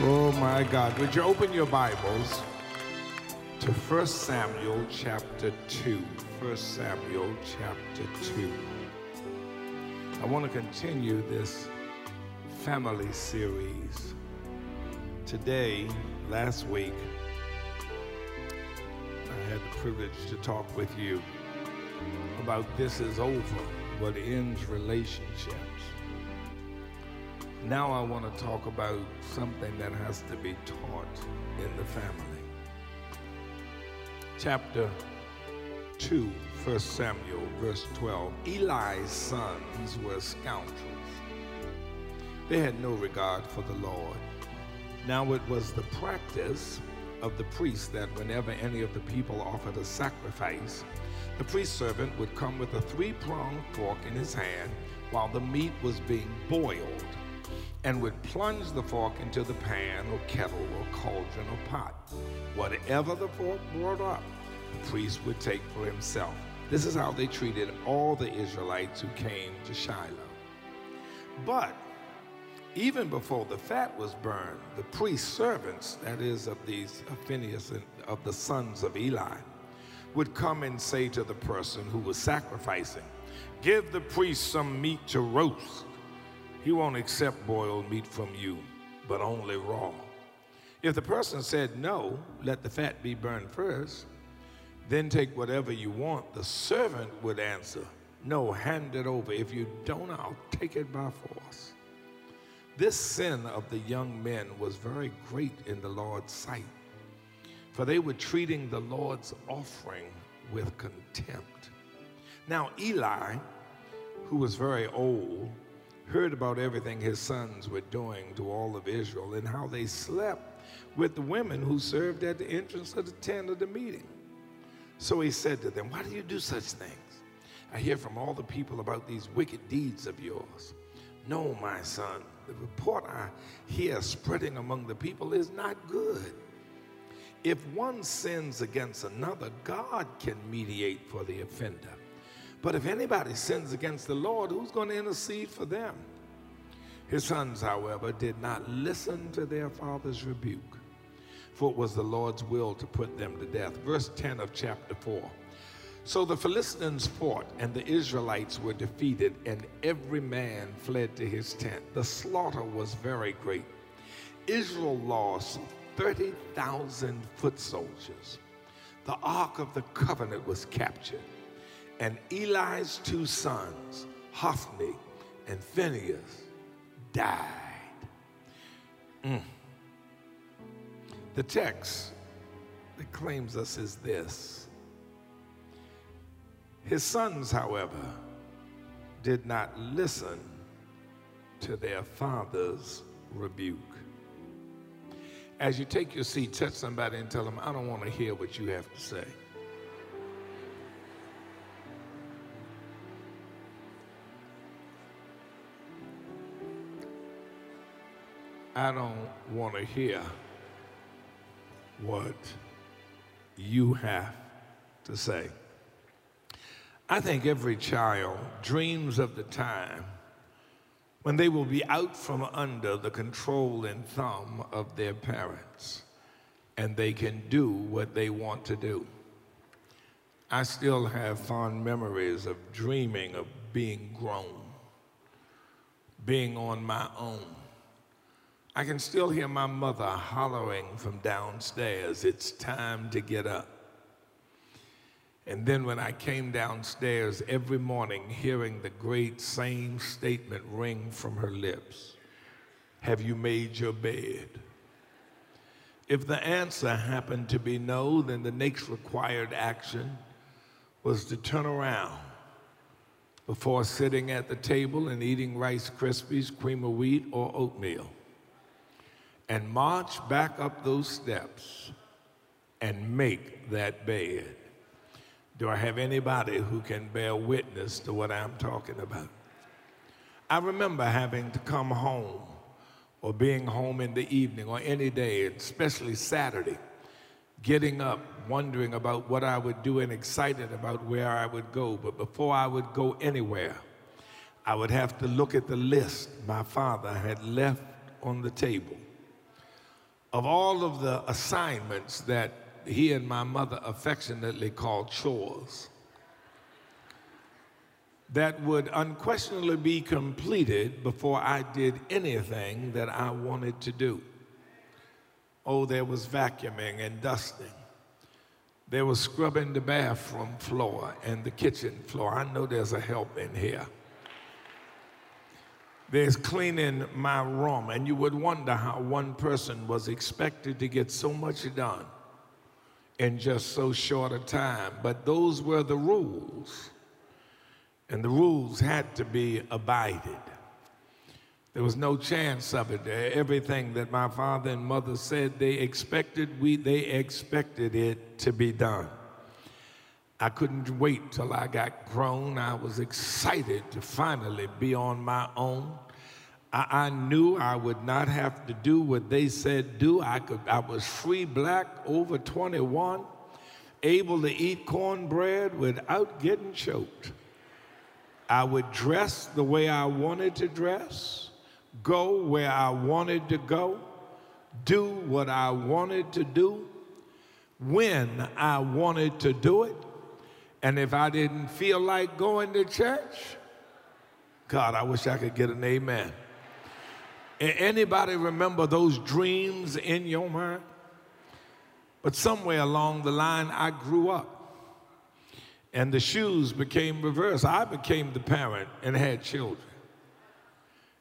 Oh my God. Would you open your Bibles to 1 Samuel chapter 2? 1 Samuel chapter 2. I want to continue this family series. Today, last week, I had the privilege to talk with you about this is over, what ends relationships. Now I want to talk about something that has to be taught in the family. Chapter 2, 1 Samuel, verse 12. Eli's sons were scoundrels. They had no regard for the Lord. Now it was the practice of the priest that whenever any of the people offered a sacrifice, the priest servant would come with a three pronged fork in his hand while the meat was being boiled and would plunge the fork into the pan or kettle or cauldron or pot. Whatever the fork brought up, the priest would take for himself. This is how they treated all the Israelites who came to Shiloh. But even before the fat was burned, the priest's servants, that is, of these of Phinehas and of the sons of Eli, would come and say to the person who was sacrificing, Give the priest some meat to roast he won't accept boiled meat from you, but only raw. If the person said no, let the fat be burned first, then take whatever you want, the servant would answer, No, hand it over. If you don't, I'll take it by force. This sin of the young men was very great in the Lord's sight, for they were treating the Lord's offering with contempt. Now, Eli, who was very old, heard about everything his sons were doing to all of Israel and how they slept with the women who served at the entrance of the tent of the meeting. So he said to them, Why do you do such things? I hear from all the people about these wicked deeds of yours. No, my son, the report I hear spreading among the people is not good. If one sins against another, God can mediate for the offender but if anybody sins against the Lord, who's going to intercede for them? His sons, however, did not listen to their father's rebuke, for it was the Lord's will to put them to death. Verse 10 of chapter 4. So the Philistines fought, and the Israelites were defeated, and every man fled to his tent. The slaughter was very great. Israel lost 30,000 foot soldiers. The Ark of the Covenant was captured and Eli's two sons, Hophni and Phinehas, died. Mm. The text that claims us is this His sons, however, did not listen to their father's rebuke. As you take your seat, touch somebody and tell them, I don't want to hear what you have to say. I don't want to hear what you have to say. I think every child dreams of the time when they will be out from under the control and thumb of their parents and they can do what they want to do. I still have fond memories of dreaming of being grown, being on my own I can still hear my mother hollering from downstairs, It's time to get up. And then when I came downstairs every morning, hearing the great same statement ring from her lips Have you made your bed? If the answer happened to be no, then the next required action was to turn around before sitting at the table and eating Rice Krispies, cream of wheat, or oatmeal and march back up those steps and make that bed. Do I have anybody who can bear witness to what I'm talking about? I remember having to come home or being home in the evening or any day, especially Saturday, getting up, wondering about what I would do and excited about where I would go. But before I would go anywhere, I would have to look at the list my father had left on the table of all of the assignments that he and my mother affectionately called chores that would unquestionably be completed before I did anything that I wanted to do. Oh, there was vacuuming and dusting. There was scrubbing the bathroom floor and the kitchen floor. I know there's a help in here. There's cleaning my room, and you would wonder how one person was expected to get so much done in just so short a time. But those were the rules, and the rules had to be abided. There was no chance of it. Everything that my father and mother said they expected, we they expected it to be done. I couldn't wait till I got grown. I was excited to finally be on my own. I, I, knew I would not have to do what they said do. I could I was free black over 21, able to eat cornbread without getting choked. I would dress the way I wanted to dress go where I wanted to go, do what I wanted to do, when I wanted to do it. And if I didn't feel like going to church, God, I wish I could get an amen. Anybody remember those dreams in your mind? But somewhere along the line, I grew up. And the shoes became reversed. I became the parent and had children.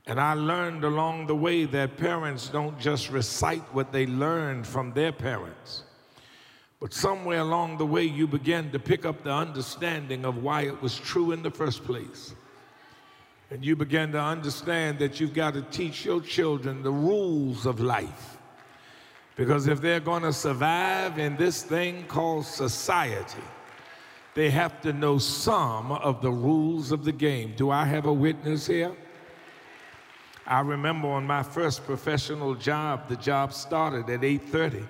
And I learned along the way that parents don't just recite what they learned from their parents, but somewhere along the way you begin to pick up the understanding of why it was true in the first place. And you begin to understand that you've got to teach your children the rules of life. Because if they're going to survive in this thing called society, they have to know some of the rules of the game. Do I have a witness here? I remember on my first professional job, the job started at 8:30.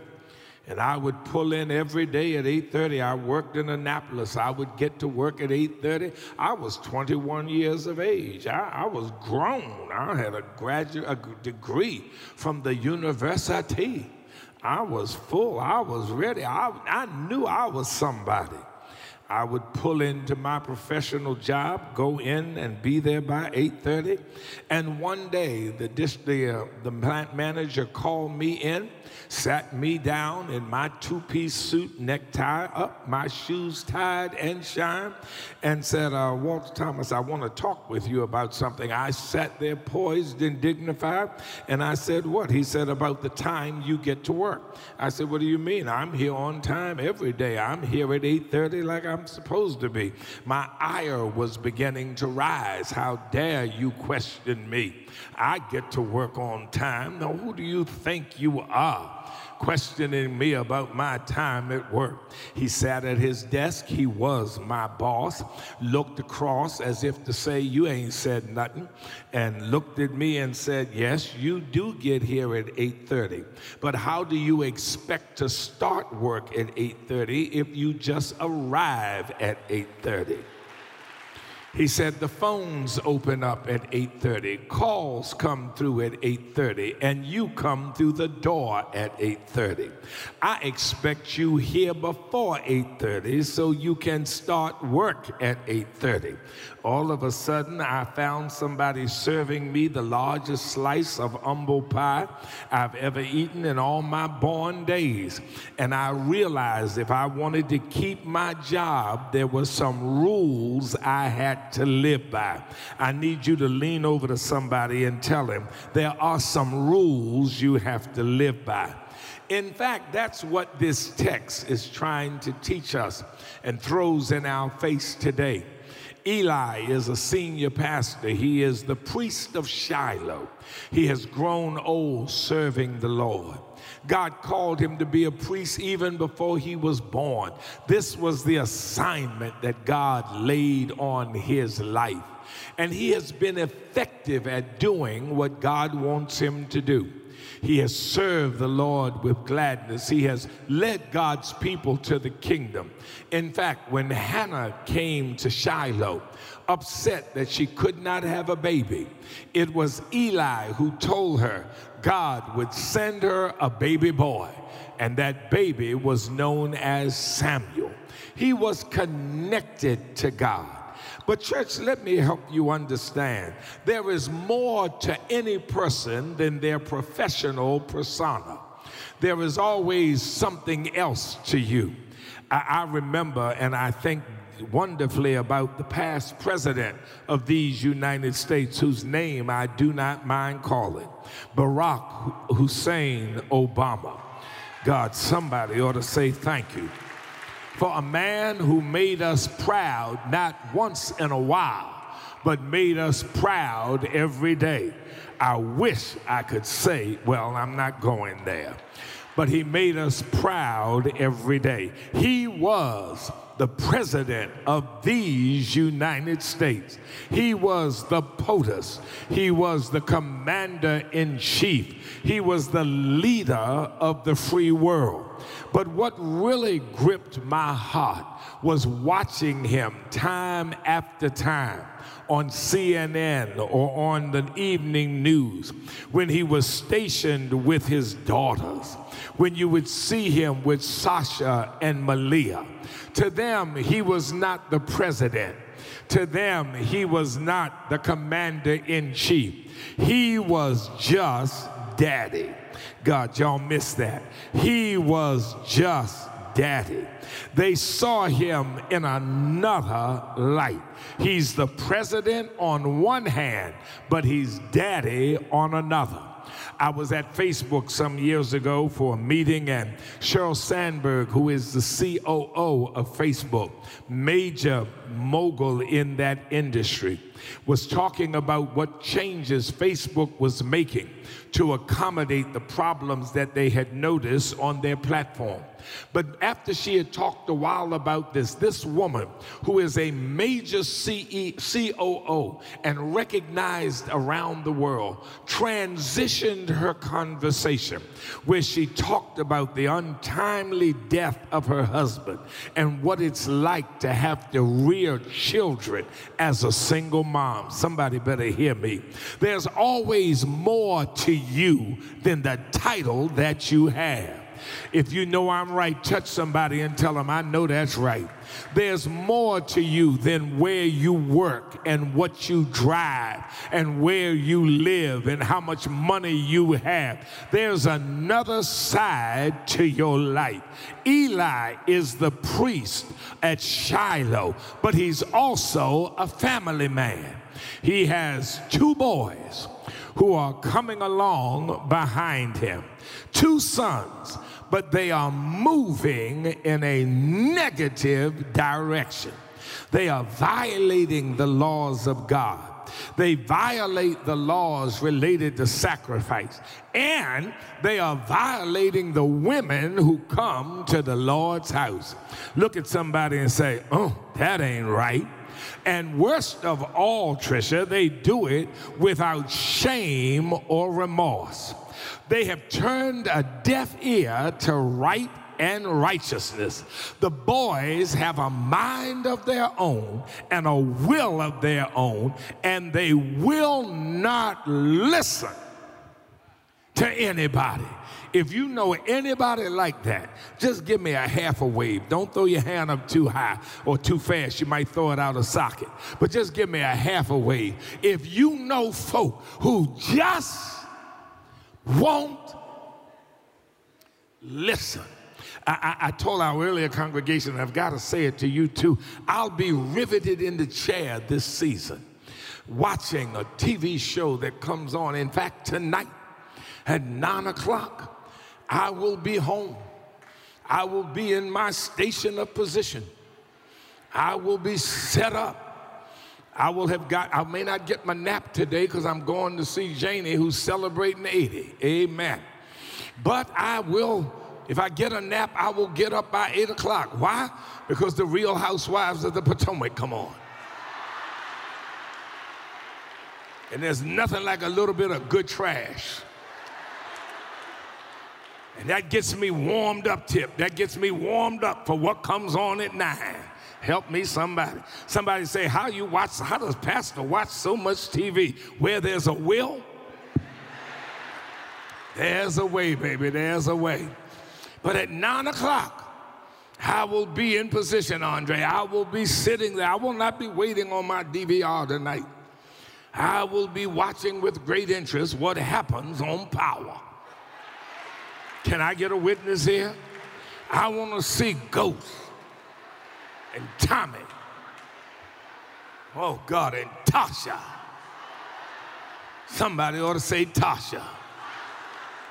And I would pull in every day at 8:30. I worked in Annapolis. I would get to work at 8:30. I was 21 years of age. I, I was grown. I had a graduate a degree from the university. I was full. I was ready. I, I knew I was somebody. I would pull into my professional job, go in and be there by 8:30. And one day, the, the, uh, the plant manager called me in sat me down in my two piece suit, necktie up, my shoes tied and shined, and said, uh, Walter Thomas, I want to talk with you about something. I sat there poised and dignified, and I said, What? He said, About the time you get to work. I said, What do you mean? I'm here on time every day. I'm here at 8:30 like I'm supposed to be. My ire was beginning to rise. How dare you question me? I get to work on time. Now, who do you think you are? Questioning me about my time at work. He sat at his desk. He was my boss, looked across as if to say, You ain't said nothing, and looked at me and said, Yes, you do get here at 8:30. But how do you expect to start work at 8:30 if you just arrive at 8:30? He said the phones open up at 8:30, calls come through at 8:30, and you come through the door at 8:30. I expect you here before 8:30 so you can start work at 8:30 all of a sudden I found somebody serving me the largest slice of humble pie I've ever eaten in all my born days. And I realized if I wanted to keep my job, there were some rules I had to live by. I need you to lean over to somebody and tell him there are some rules you have to live by. In fact, that's what this text is trying to teach us and throws in our face today. Eli is a senior pastor. He is the priest of Shiloh. He has grown old serving the Lord. God called him to be a priest even before he was born. This was the assignment that God laid on his life. And he has been effective at doing what God wants him to do. He has served the Lord with gladness. He has led God's people to the kingdom. In fact, when Hannah came to Shiloh, upset that she could not have a baby, it was Eli who told her, God would send her a baby boy, and that baby was known as Samuel. He was connected to God. But, church, let me help you understand. There is more to any person than their professional persona. There is always something else to you. I, I remember, and I think wonderfully about the past president of these United States, whose name I do not mind calling Barack Hussein Obama. God, somebody ought to say thank you for a man who made us proud not once in a while, but made us proud every day. I wish I could say, well, I'm not going there, but he made us proud every day. He was the president of these United States. He was the POTUS. He was the commander in chief. He was the leader of the free world. But what really gripped my heart was watching him time after time on CNN or on the evening news when he was stationed with his daughters, when you would see him with Sasha and Malia. To them, he was not the president. To them, he was not the commander in chief. He was just daddy. God, y'all missed that. He was just daddy. They saw him in another light. He's the president on one hand, but he's daddy on another. I was at Facebook some years ago for a meeting, and Sheryl Sandberg, who is the COO of Facebook, major mogul in that industry, was talking about what changes Facebook was making to accommodate the problems that they had noticed on their platform. But after she had talked a while about this, this woman, who is a major CE, COO and recognized around the world, transitioned her conversation where she talked about the untimely death of her husband and what it's like to have to rear children as a single mom. Somebody better hear me. There's always more to you than the title that you have. If you know I'm right, touch somebody and tell them, I know that's right. There's more to you than where you work and what you drive and where you live and how much money you have. There's another side to your life. Eli is the priest at Shiloh, but he's also a family man. He has two boys who are coming along behind him, two sons but they are moving in a negative direction. They are violating the laws of God. They violate the laws related to sacrifice. And they are violating the women who come to the Lord's house. Look at somebody and say, oh, that ain't right. And worst of all, Trisha, they do it without shame or remorse. They have turned a deaf ear to right and righteousness. The boys have a mind of their own and a will of their own, and they will not listen to anybody. If you know anybody like that, just give me a half a wave. Don't throw your hand up too high or too fast. You might throw it out of socket. But just give me a half a wave. If you know folk who just won't listen. I, I, I, told our earlier congregation, I've got to say it to you too. I'll be riveted in the chair this season watching a TV show that comes on. In fact, tonight at nine o'clock, I will be home. I will be in my station of position. I will be set up. I will have got, I may not get my nap today because I'm going to see Janie who's celebrating 80. Amen. But I will, if I get a nap, I will get up by 8 o'clock. Why? Because the real housewives of the Potomac come on. And there's nothing like a little bit of good trash. And that gets me warmed up, Tip. That gets me warmed up for what comes on at 9. Help me, somebody. Somebody say, How you watch, how does Pastor watch so much TV? Where there's a will, There's a way, baby, there's a way. But at nine o'clock, I will be in position, Andre. I will be sitting there. I will not be waiting on my DVR tonight. I will be watching with great interest what happens on power. Can I get a witness here? I want to see Ghost and Tommy. Oh, God, and Tasha. Somebody ought to say Tasha.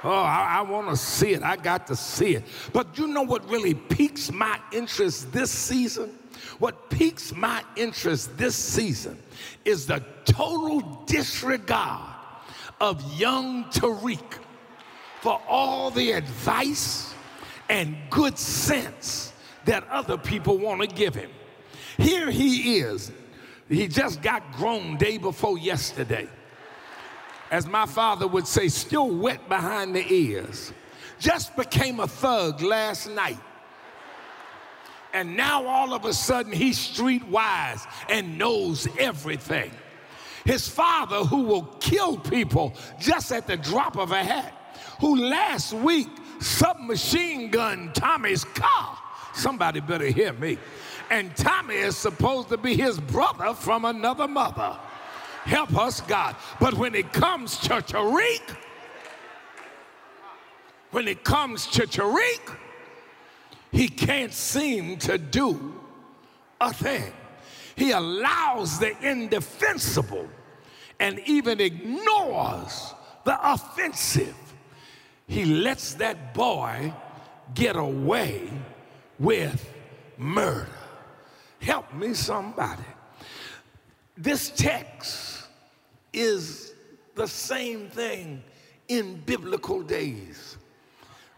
Oh, I, I want to see it. I got to see it. But you know what really piques my interest this season? What piques my interest this season is the total disregard of young Tariq for all the advice and good sense that other people want to give him. Here he is. He just got grown day before yesterday as my father would say, still wet behind the ears. Just became a thug last night. And now all of a sudden he's streetwise and knows everything. His father, who will kill people just at the drop of a hat, who last week submachine gunned Tommy's car. Somebody better hear me. And Tommy is supposed to be his brother from another mother. Help us, God. But when it comes to Tariq, when it comes to Tariq, he can't seem to do a thing. He allows the indefensible and even ignores the offensive. He lets that boy get away with murder. Help me, somebody. This text is the same thing in biblical days.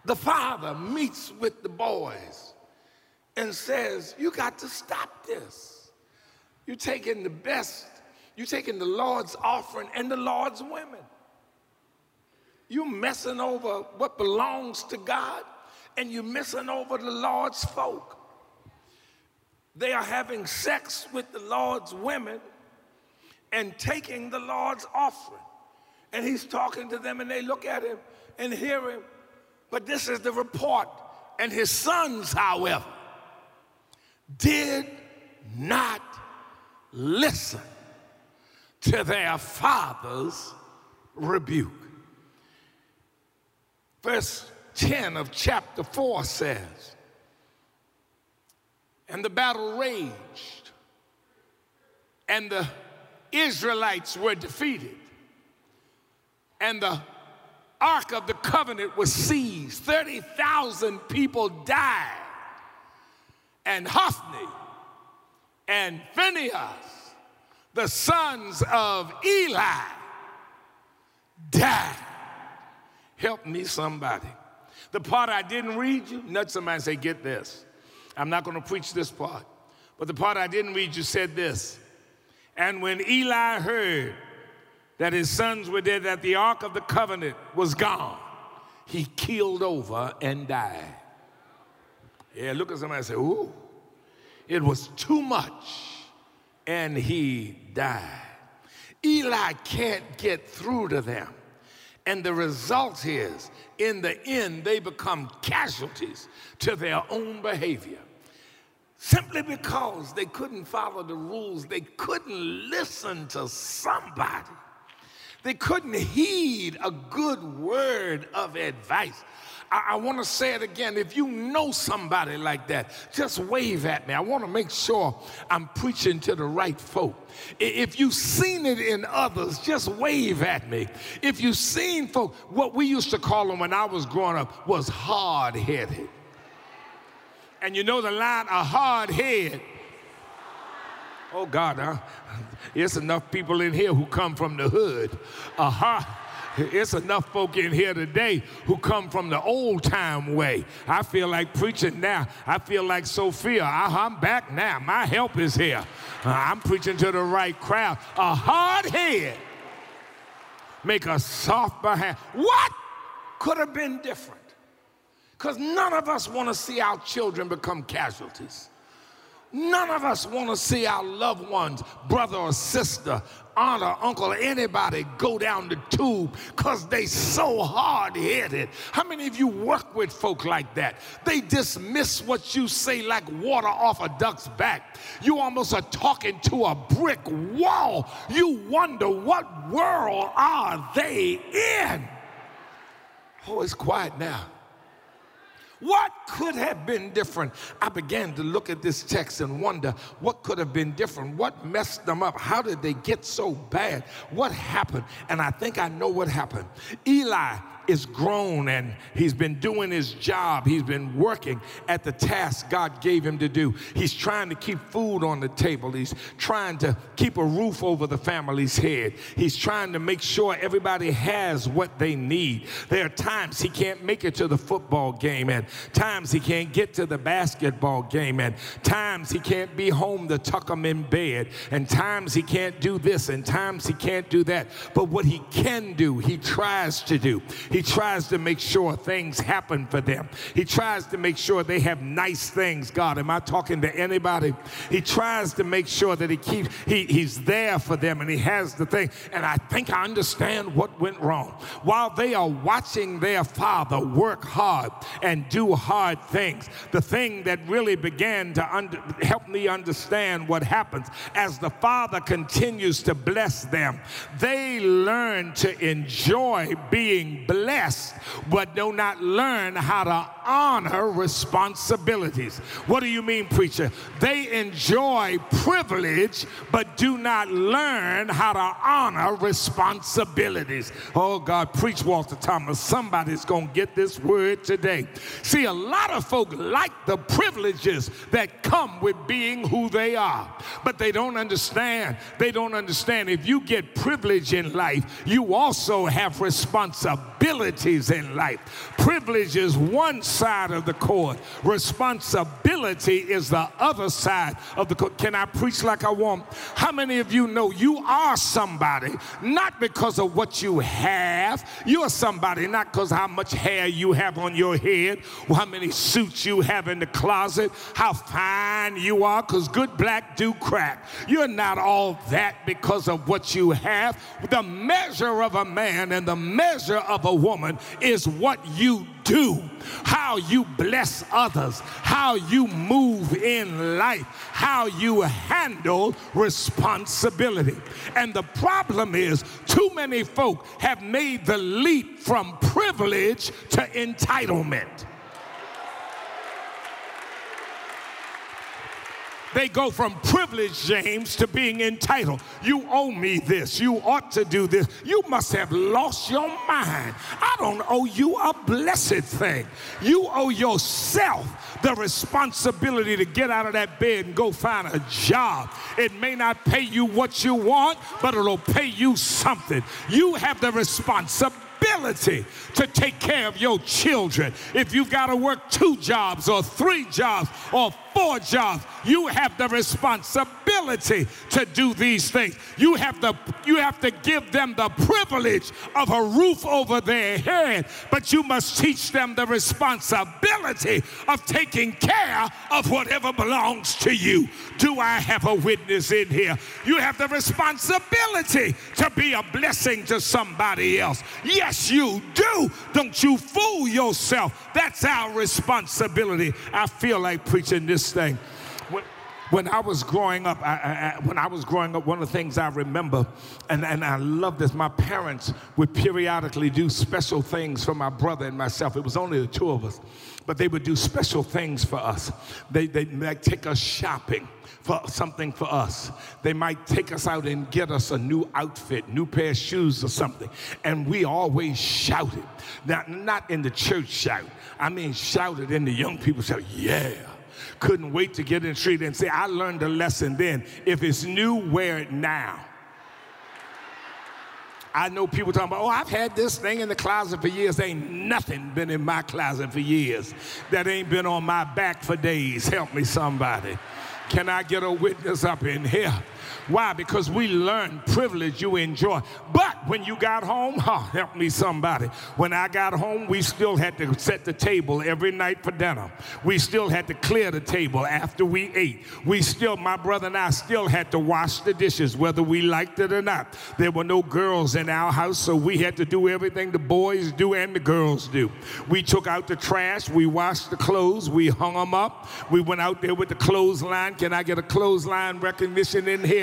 The father meets with the boys and says, You got to stop this. You're taking the best, you're taking the Lord's offering and the Lord's women. You're messing over what belongs to God and you're messing over the Lord's folk. They are having sex with the Lord's women and taking the Lord's offering. And he's talking to them, and they look at him and hear him. But this is the report. And his sons, however, did not listen to their father's rebuke. Verse 10 of chapter 4 says, And the battle raged, and the Israelites were defeated. And the Ark of the Covenant was seized. 30,000 people died. And Hophni and Phinehas, the sons of Eli, died. Help me, somebody. The part I didn't read you, nudge somebody and say, Get this. I'm not going to preach this part. But the part I didn't read you said this and when Eli heard that his sons were dead, that the Ark of the Covenant was gone, he killed over and died. Yeah, look at somebody and say, Ooh, it was too much, and he died. Eli can't get through to them. And the result is, in the end, they become casualties to their own behavior simply because they couldn't follow the rules. They couldn't listen to somebody. They couldn't heed a good word of advice. I, I want to say it again. If you know somebody like that, just wave at me. I want to make sure I'm preaching to the right folk. If you've seen it in others, just wave at me. If you've seen folk, what we used to call them when I was growing up was hard headed. And you know the line, a hard head. Oh God, huh? It's enough people in here who come from the hood. A hard, it's enough folk in here today who come from the old time way. I feel like preaching now. I feel like Sophia. I, am back now. My help is here. Uh, I'm preaching to the right crowd. A hard head make a soft behind. What could have been different? Because none of us want to see our children become casualties. None of us want to see our loved ones, brother or sister, aunt or uncle, or anybody go down the tube because they so hard-headed. How many of you work with folk like that? They dismiss what you say like water off a duck's back. You almost are talking to a brick wall. You wonder what world are they in? Oh, it's quiet now. What could have been different? I began to look at this text and wonder what could have been different? What messed them up? How did they get so bad? What happened? And I think I know what happened. Eli is grown and he's been doing his job. He's been working at the task God gave him to do. He's trying to keep food on the table. He's trying to keep a roof over the family's head. He's trying to make sure everybody has what they need. There are times he can't make it to the football game, and times he can't get to the basketball game, and times he can't be home to tuck them in bed, and times he can't do this, and times he can't do that. But what he can do, he tries to do. He tries to make sure things happen for them. He tries to make sure they have nice things. God, am I talking to anybody? He tries to make sure that he keeps, he, he's there for them and he has the thing. And I think I understand what went wrong. While they are watching their father work hard and do hard things, the thing that really began to under, help me understand what happens as the father continues to bless them, they learn to enjoy being blessed blessed, but do not learn how to honor responsibilities. What do you mean, preacher? They enjoy privilege, but do not learn how to honor responsibilities. Oh, God, preach Walter Thomas. Somebody's going to get this word today. See, a lot of folk like the privileges that come with being who they are, but they don't understand. They don't understand if you get privilege in life, you also have responsibility responsibilities in life. Privilege is one side of the court, responsibility is the other side of the court. Can I preach like I want? How many of you know you are somebody not because of what you have? You are somebody not because how much hair you have on your head, or how many suits you have in the closet, how fine you are, because good black do crack. You're not all that because of what you have. The measure of a man and the measure of a woman is what you do, how you bless others, how you move in life, how you handle responsibility. And the problem is, too many folk have made the leap from privilege to entitlement. They go from privilege, James, to being entitled. You owe me this. You ought to do this. You must have lost your mind. I don't owe you a blessed thing. You owe yourself the responsibility to get out of that bed and go find a job. It may not pay you what you want, but it'll pay you something. You have the responsibility to take care of your children. If you've got to work two jobs or three jobs or four jobs, you have the responsibility to do these things. You have the you have to give them the privilege of a roof over their head, but you must teach them the responsibility of taking care of whatever belongs to you. Do I have a witness in here? You have the responsibility to be a blessing to somebody else. Yes, you do. Don't you fool yourself. That's our responsibility. I feel like preaching this thing. When, I was growing up, I, I, when I was growing up, one of the things I remember, and, and I love this, my parents would periodically do special things for my brother and myself. It was only the two of us, but they would do special things for us. They, they might take us shopping for something for us. They might take us out and get us a new outfit, new pair of shoes or something. And we always shouted. Now, not in the church shout. I mean shouted in the young people shout, yeah couldn't wait to get in the street and say, I learned a lesson then. If it's new, wear it now. I know people talking about, oh, I've had this thing in the closet for years. Ain't nothing been in my closet for years that ain't been on my back for days. Help me, somebody. Can I get a witness up in here? Why? Because we learned privilege you enjoy. But when you got home, oh, help me somebody. When I got home, we still had to set the table every night for dinner. We still had to clear the table after we ate. We still, my brother and I still had to wash the dishes, whether we liked it or not. There were no girls in our house, so we had to do everything the boys do and the girls do. We took out the trash, we washed the clothes, we hung them up. We went out there with the clothesline. Can I get a clothesline recognition in here?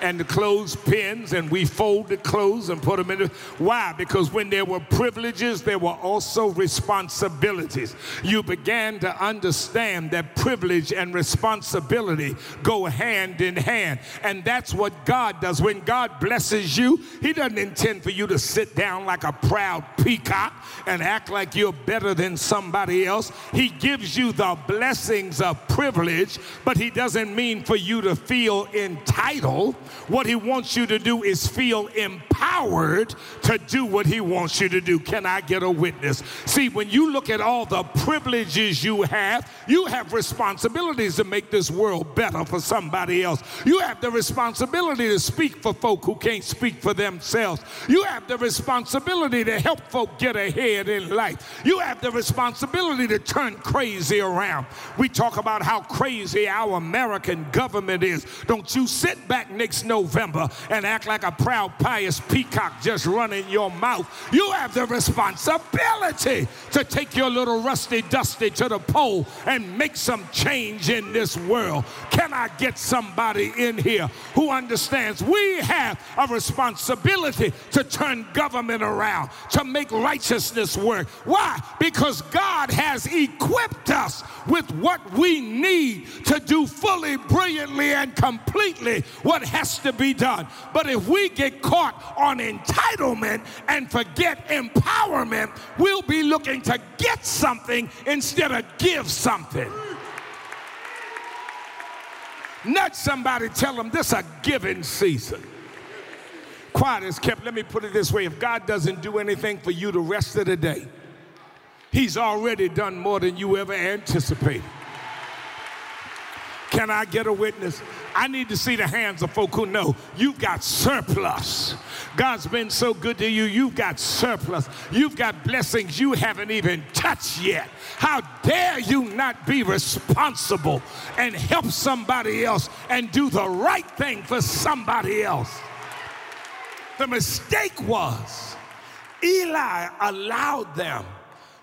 And the clothes pins and we fold the clothes and put them in. The, why? Because when there were privileges, there were also responsibilities. You began to understand that privilege and responsibility go hand in hand. And that's what God does. When God blesses you, He doesn't intend for you to sit down like a proud peacock and act like you're better than somebody else. He gives you the blessings of privilege, but He doesn't mean for you to feel entitled. What He wants you to do is feel empowered to do what He wants you to do. Can I get a witness? See, when you look at all the privileges you have, you have responsibilities to make this world better for somebody else. You have the responsibility to speak for folk who can't speak for themselves. You have the responsibility to help folk get ahead in life. You have the responsibility to turn crazy around. We talk about how crazy our American government is. Don't you sit back next November and act like a proud, pious peacock just running your mouth. You have the responsibility to take your little rusty dusty to the pole and make some change in this world. Can I get somebody in here who understands we have a responsibility to turn government around, to make righteousness work? Why? Because God has equipped us with what we need to do fully, brilliantly, and completely what has to be done. But if we get caught on entitlement and forget empowerment, we'll be looking to get something instead of give something. Not somebody tell them this a giving season. Quiet is kept. Let me put it this way if God doesn't do anything for you the rest of the day, He's already done more than you ever anticipated. Can I get a witness? I need to see the hands of folk who know you've got surplus. God's been so good to you, you've got surplus. You've got blessings you haven't even touched yet. How dare you not be responsible and help somebody else and do the right thing for somebody else? The mistake was Eli allowed them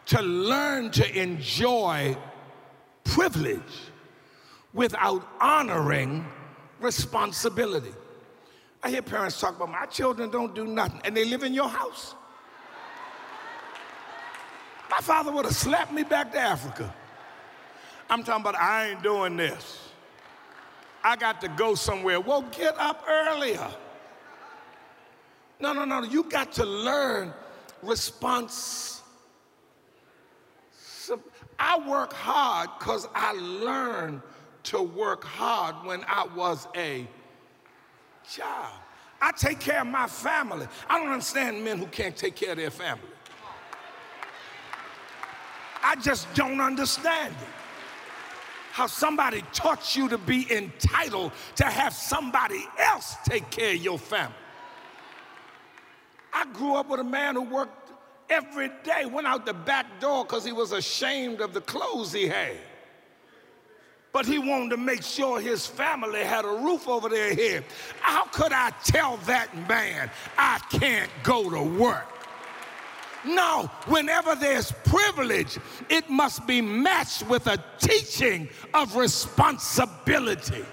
to learn to enjoy privilege without honoring responsibility. I hear parents talk about my children don't do nothing and they live in your house. My father would have slapped me back to Africa. I'm talking about I ain't doing this. I got to go somewhere. Well, get up earlier. No, no, no. You got to learn response I work hard because I learned to work hard when I was a child. I take care of my family. I don't understand men who can't take care of their family. I just don't understand it. How somebody taught you to be entitled to have somebody else take care of your family. I grew up with a man who worked every day, went out the back door because he was ashamed of the clothes he had. But he wanted to make sure his family had a roof over their head. How could I tell that man I can't go to work? No, whenever there's privilege, it must be matched with a teaching of responsibility.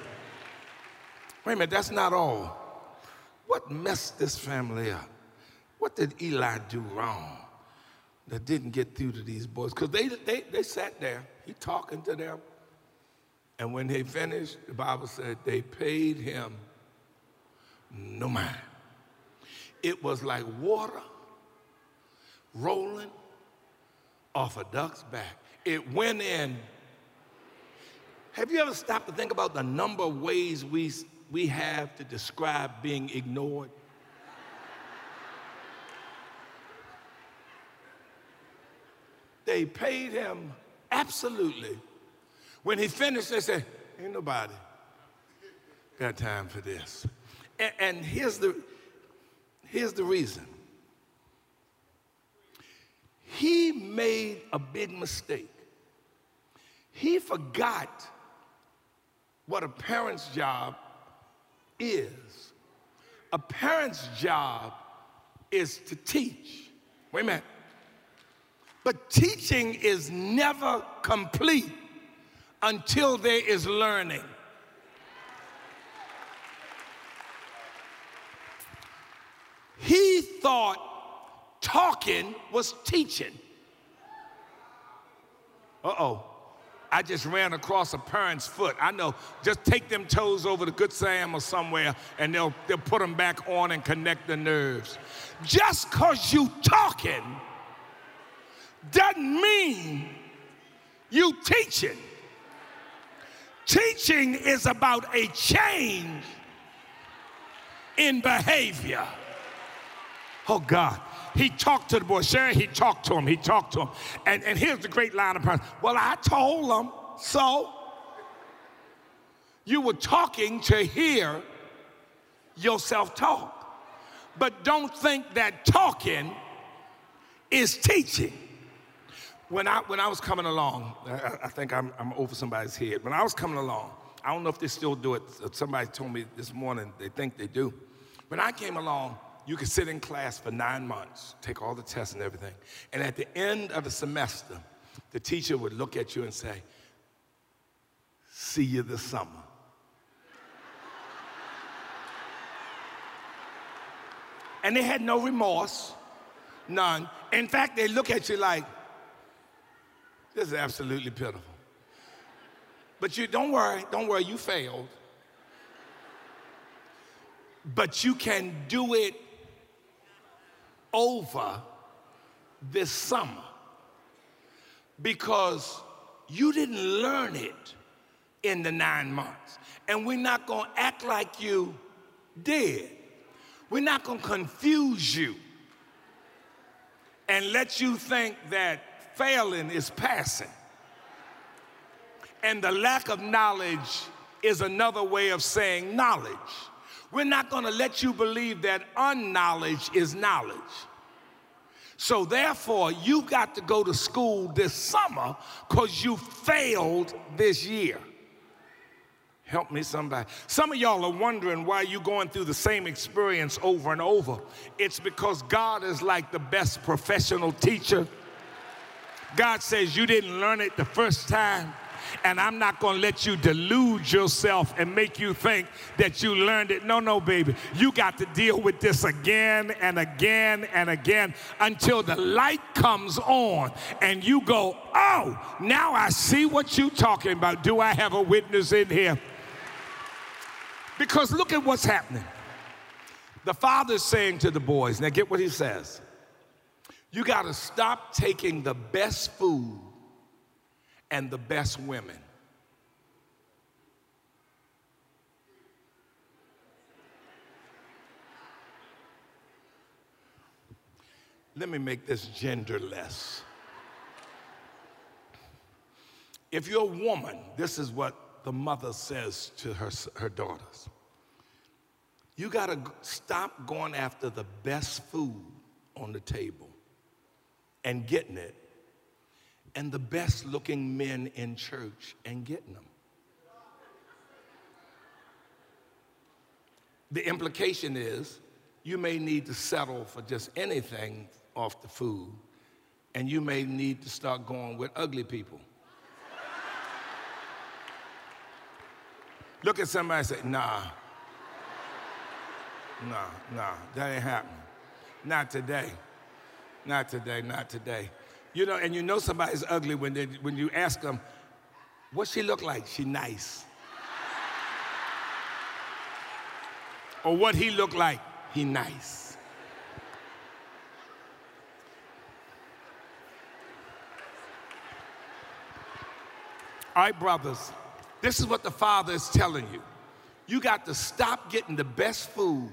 Wait a minute, that's not all. What messed this family up? What did Eli do wrong? that didn't get through to these boys because they, they, they sat there, he talking to them. And when they finished, the Bible said they paid him no mind. It was like water rolling off a duck's back. It went in. Have you ever stopped to think about the number of ways we, we have to describe being ignored? They paid him absolutely. When he finished, they said, Ain't nobody. got time for this. And, and here's the here's the reason. He made a big mistake. He forgot what a parent's job is. A parent's job is to teach. Wait a minute. But teaching is never complete until there is learning. He thought talking was teaching. Uh oh. I just ran across a parent's foot. I know, just take them toes over to Good Sam or somewhere and they'll, they'll put them back on and connect the nerves. Just because you talking doesn't mean you teaching. Teaching is about a change in behavior. Oh God. He talked to the boy. Sherry, he talked to him. He talked to him. And, and here's the great line of prayer. Well, I told him so. You were talking to hear yourself talk. But don't think that talking is teaching. When I, when I was coming along, I, I think I'm, I'm over somebody's head. When I was coming along, I don't know if they still do it. Uh, somebody told me this morning they think they do. When I came along, you could sit in class for nine months, take all the tests and everything. And at the end of the semester, the teacher would look at you and say, See you this summer. and they had no remorse, none. In fact, they look at you like, This is absolutely pitiful. But you don't worry, don't worry, you failed. But you can do it over this summer because you didn't learn it in the nine months. And we're not going to act like you did. We're not going to confuse you and let you think that failing is passing. And the lack of knowledge is another way of saying knowledge. We're not going to let you believe that unknowledge is knowledge. So, therefore, you got to go to school this summer because you failed this year. Help me, somebody. Some of y'all are wondering why you're going through the same experience over and over. It's because God is like the best professional teacher. God says you didn't learn it the first time and I'm not going to let you delude yourself and make you think that you learned it. No, no, baby. You got to deal with this again and again and again until the light comes on and you go, oh, now I see what you're talking about. Do I have a witness in here? Because look at what's happening. The father's saying to the boys, now get what he says. You got to stop taking the best food and the best women. Let me make this genderless. If you're a woman, this is what the mother says to her, her daughters. You got to stop going after the best food on the table and getting it and the best looking men in church and getting them. The implication is you may need to settle for just anything off the food, and you may need to start going with ugly people. Look at somebody and say, nah, nah, nah, that ain't happening. Not today. Not today, not today. You know, and you know somebody's ugly when, they, when you ask them, what she look like? She nice. or what he look like? He nice. All right, brothers, this is what the Father is telling you. You got to stop getting the best food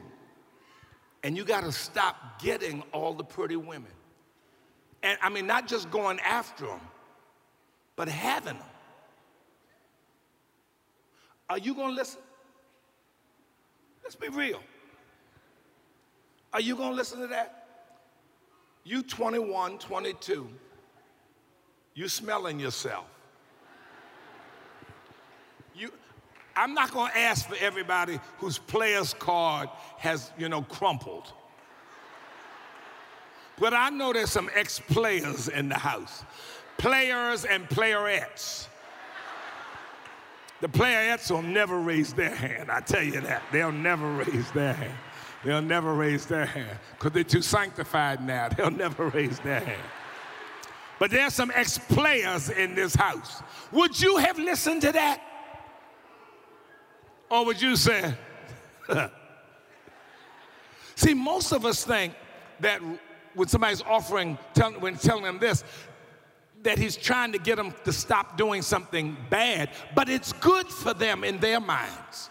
and you got to stop getting all the pretty women. And I mean, not just going after them, but having them. Are you going to listen? Let's be real. Are you going to listen to that? You 21, 22, you smelling yourself. You, I'm not going to ask for everybody whose player's card has, you know, crumpled. But I know there's some ex-players in the house. Players and playerettes. The playerettes will never raise their hand. I tell you that. They'll never raise their hand. They'll never raise their hand because they're too sanctified now. They'll never raise their hand. But there's some ex players in this house. Would you have listened to that? Or would you say, See, most of us think that when somebody's offering, tell, when telling them this, that he's trying to get them to stop doing something bad, but it's good for them in their minds.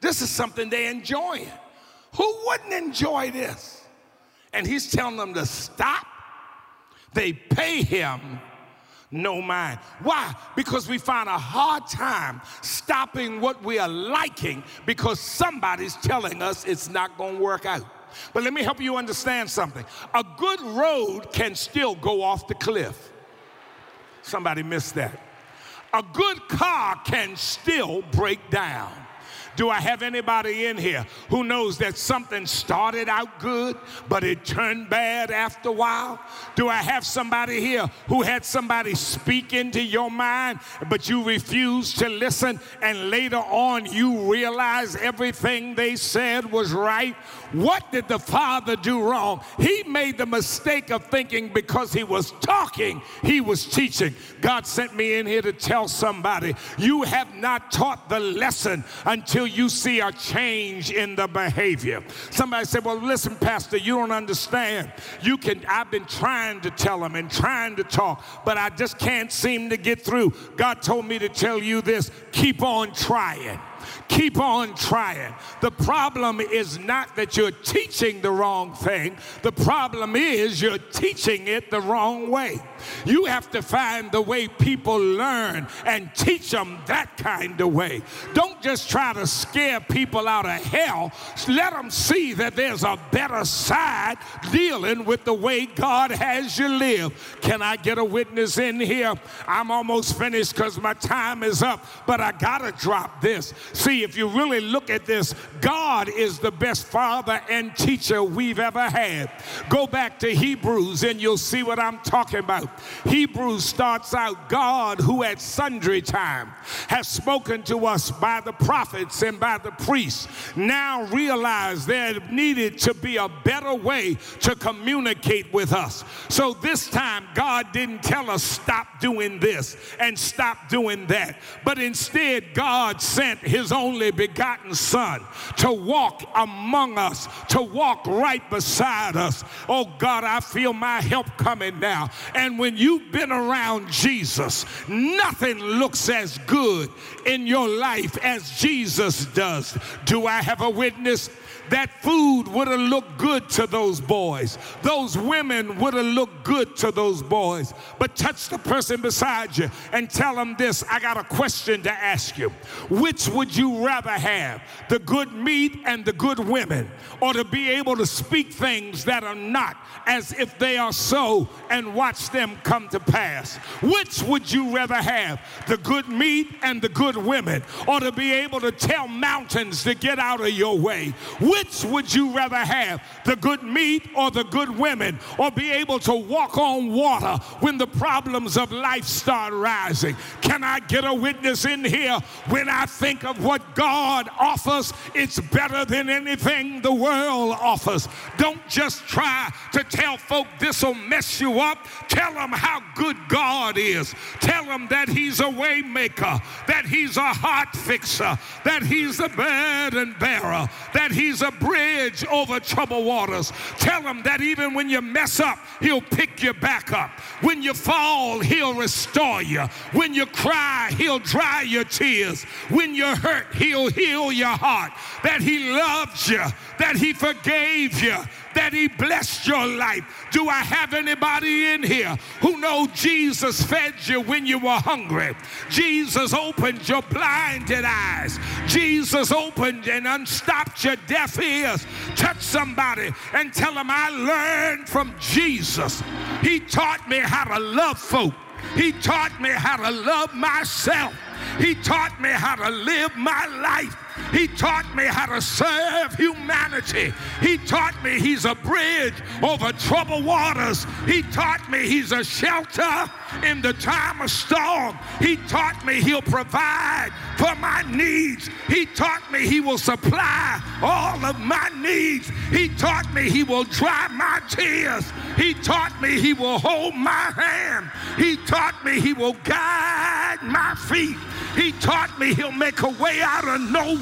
This is something they're enjoying. Who wouldn't enjoy this? And he's telling them to stop. They pay him no mind. Why? Because we find a hard time stopping what we are liking because somebody's telling us it's not going to work out. But let me help you understand something. A good road can still go off the cliff. Somebody missed that. A good car can still break down. Do I have anybody in here who knows that something started out good, but it turned bad after a while? Do I have somebody here who had somebody speak into your mind, but you refused to listen, and later on you realize everything they said was right? What did the father do wrong? He made the mistake of thinking because he was talking, he was teaching. God sent me in here to tell somebody you have not taught the lesson until you see a change in the behavior. Somebody said, Well, listen, Pastor, you don't understand. You can, I've been trying to tell them and trying to talk, but I just can't seem to get through. God told me to tell you this keep on trying. Keep on trying. The problem is not that you're teaching the wrong thing, the problem is you're teaching it the wrong way. You have to find the way people learn and teach them that kind of way. Don't just try to scare people out of hell. Let them see that there's a better side dealing with the way God has you live. Can I get a witness in here? I'm almost finished because my time is up, but I got to drop this. See, if you really look at this, God is the best father and teacher we've ever had. Go back to Hebrews and you'll see what I'm talking about. Hebrews starts out God, who at sundry time has spoken to us by the prophets and by the priests, now realize there needed to be a better way to communicate with us. So this time, God didn't tell us stop doing this and stop doing that, but instead, God sent his only begotten Son to walk among us, to walk right beside us. Oh God, I feel my help coming now. And when you've been around Jesus, nothing looks as good in your life as Jesus does. Do I have a witness? That food would have looked good to those boys. Those women would have looked good to those boys. But touch the person beside you and tell them this I got a question to ask you. Which would you rather have, the good meat and the good women, or to be able to speak things that are not as if they are so and watch them come to pass? Which would you rather have, the good meat and the good women, or to be able to tell mountains to get out of your way? Which which would you rather have, the good meat or the good women, or be able to walk on water when the problems of life start rising? Can I get a witness in here? When I think of what God offers, it's better than anything the world offers. Don't just try to tell folk this will mess you up. Tell them how good God is. Tell them that He's a waymaker, that He's a heart fixer, that He's a burden bearer, that He's a bridge over troubled waters. Tell him that even when you mess up, he'll pick you back up. When you fall, he'll restore you. When you cry, he'll dry your tears. When you're hurt, he'll heal your heart. That he loves you, that he forgave you, that he blessed your life. Do I have anybody in here who know Jesus fed you when you were hungry? Jesus opened your blinded eyes. Jesus opened and unstopped your deaf ears. Touch somebody and tell them I learned from Jesus. He taught me how to love folk. He taught me how to love myself. He taught me how to live my life. He taught me how to serve humanity. He taught me he's a bridge over troubled waters. He taught me he's a shelter in the time of storm. He taught me he'll provide for my needs. He taught me he will supply all of my needs. He taught me he will dry my tears. He taught me he will hold my hand. He taught me he will guide my feet. He taught me he'll make a way out of no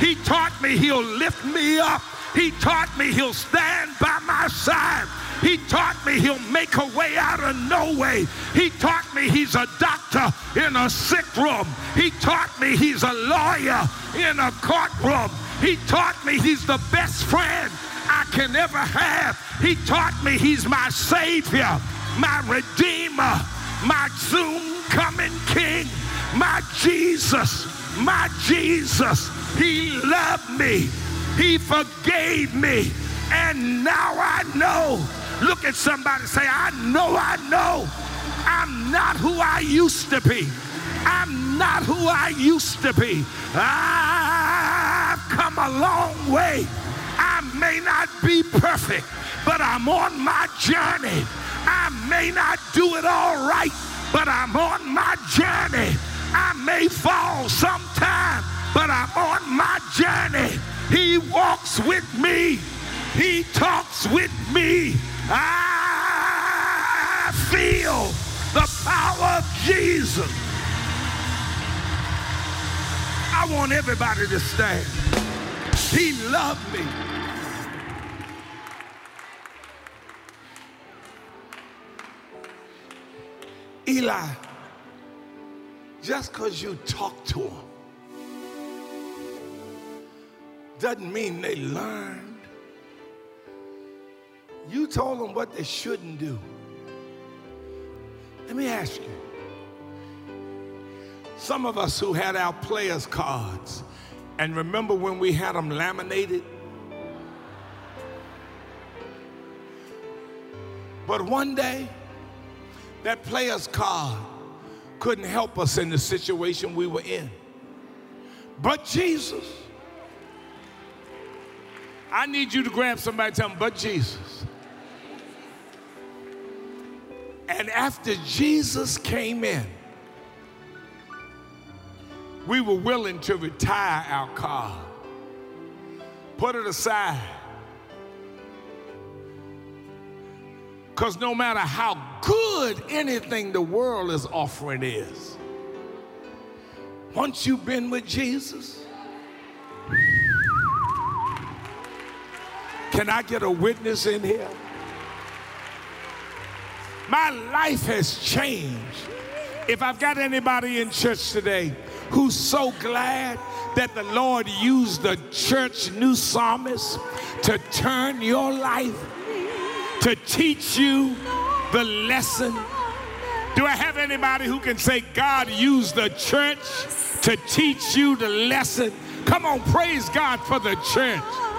He taught me he'll lift me up. He taught me he'll stand by my side. He taught me he'll make a way out of no way. He taught me he's a doctor in a sick room. He taught me he's a lawyer in a courtroom. He taught me he's the best friend I can ever have. He taught me he's my savior, my redeemer, my soon coming king my Jesus, my Jesus, he loved me, he forgave me, and now I know. Look at somebody say, I know, I know. I'm not who I used to be. I'm not who I used to be. I've come a long way. I may not be perfect, but I'm on my journey. I may not do it all right, but I'm on my journey. I may fall sometime, but I'm on my journey. He walks with me. He talks with me. I feel the power of Jesus. I want everybody to stand. He loved me. Eli just because you talk to them doesn't mean they learned. You told them what they shouldn't do. Let me ask you. Some of us who had our players' cards, and remember when we had them laminated? But one day, that player's card couldn't help us in the situation we were in. But Jesus. I need you to grab somebody tell them, but Jesus. And after Jesus came in, we were willing to retire our car, put it aside. Because no matter how good anything the world is offering is, once you've been with Jesus, can I get a witness in here? My life has changed. If I've got anybody in church today who's so glad that the Lord used the church new psalmist to turn your life to teach you the lesson? Do I have anybody who can say God used the church to teach you the lesson? Come on, praise God for the church.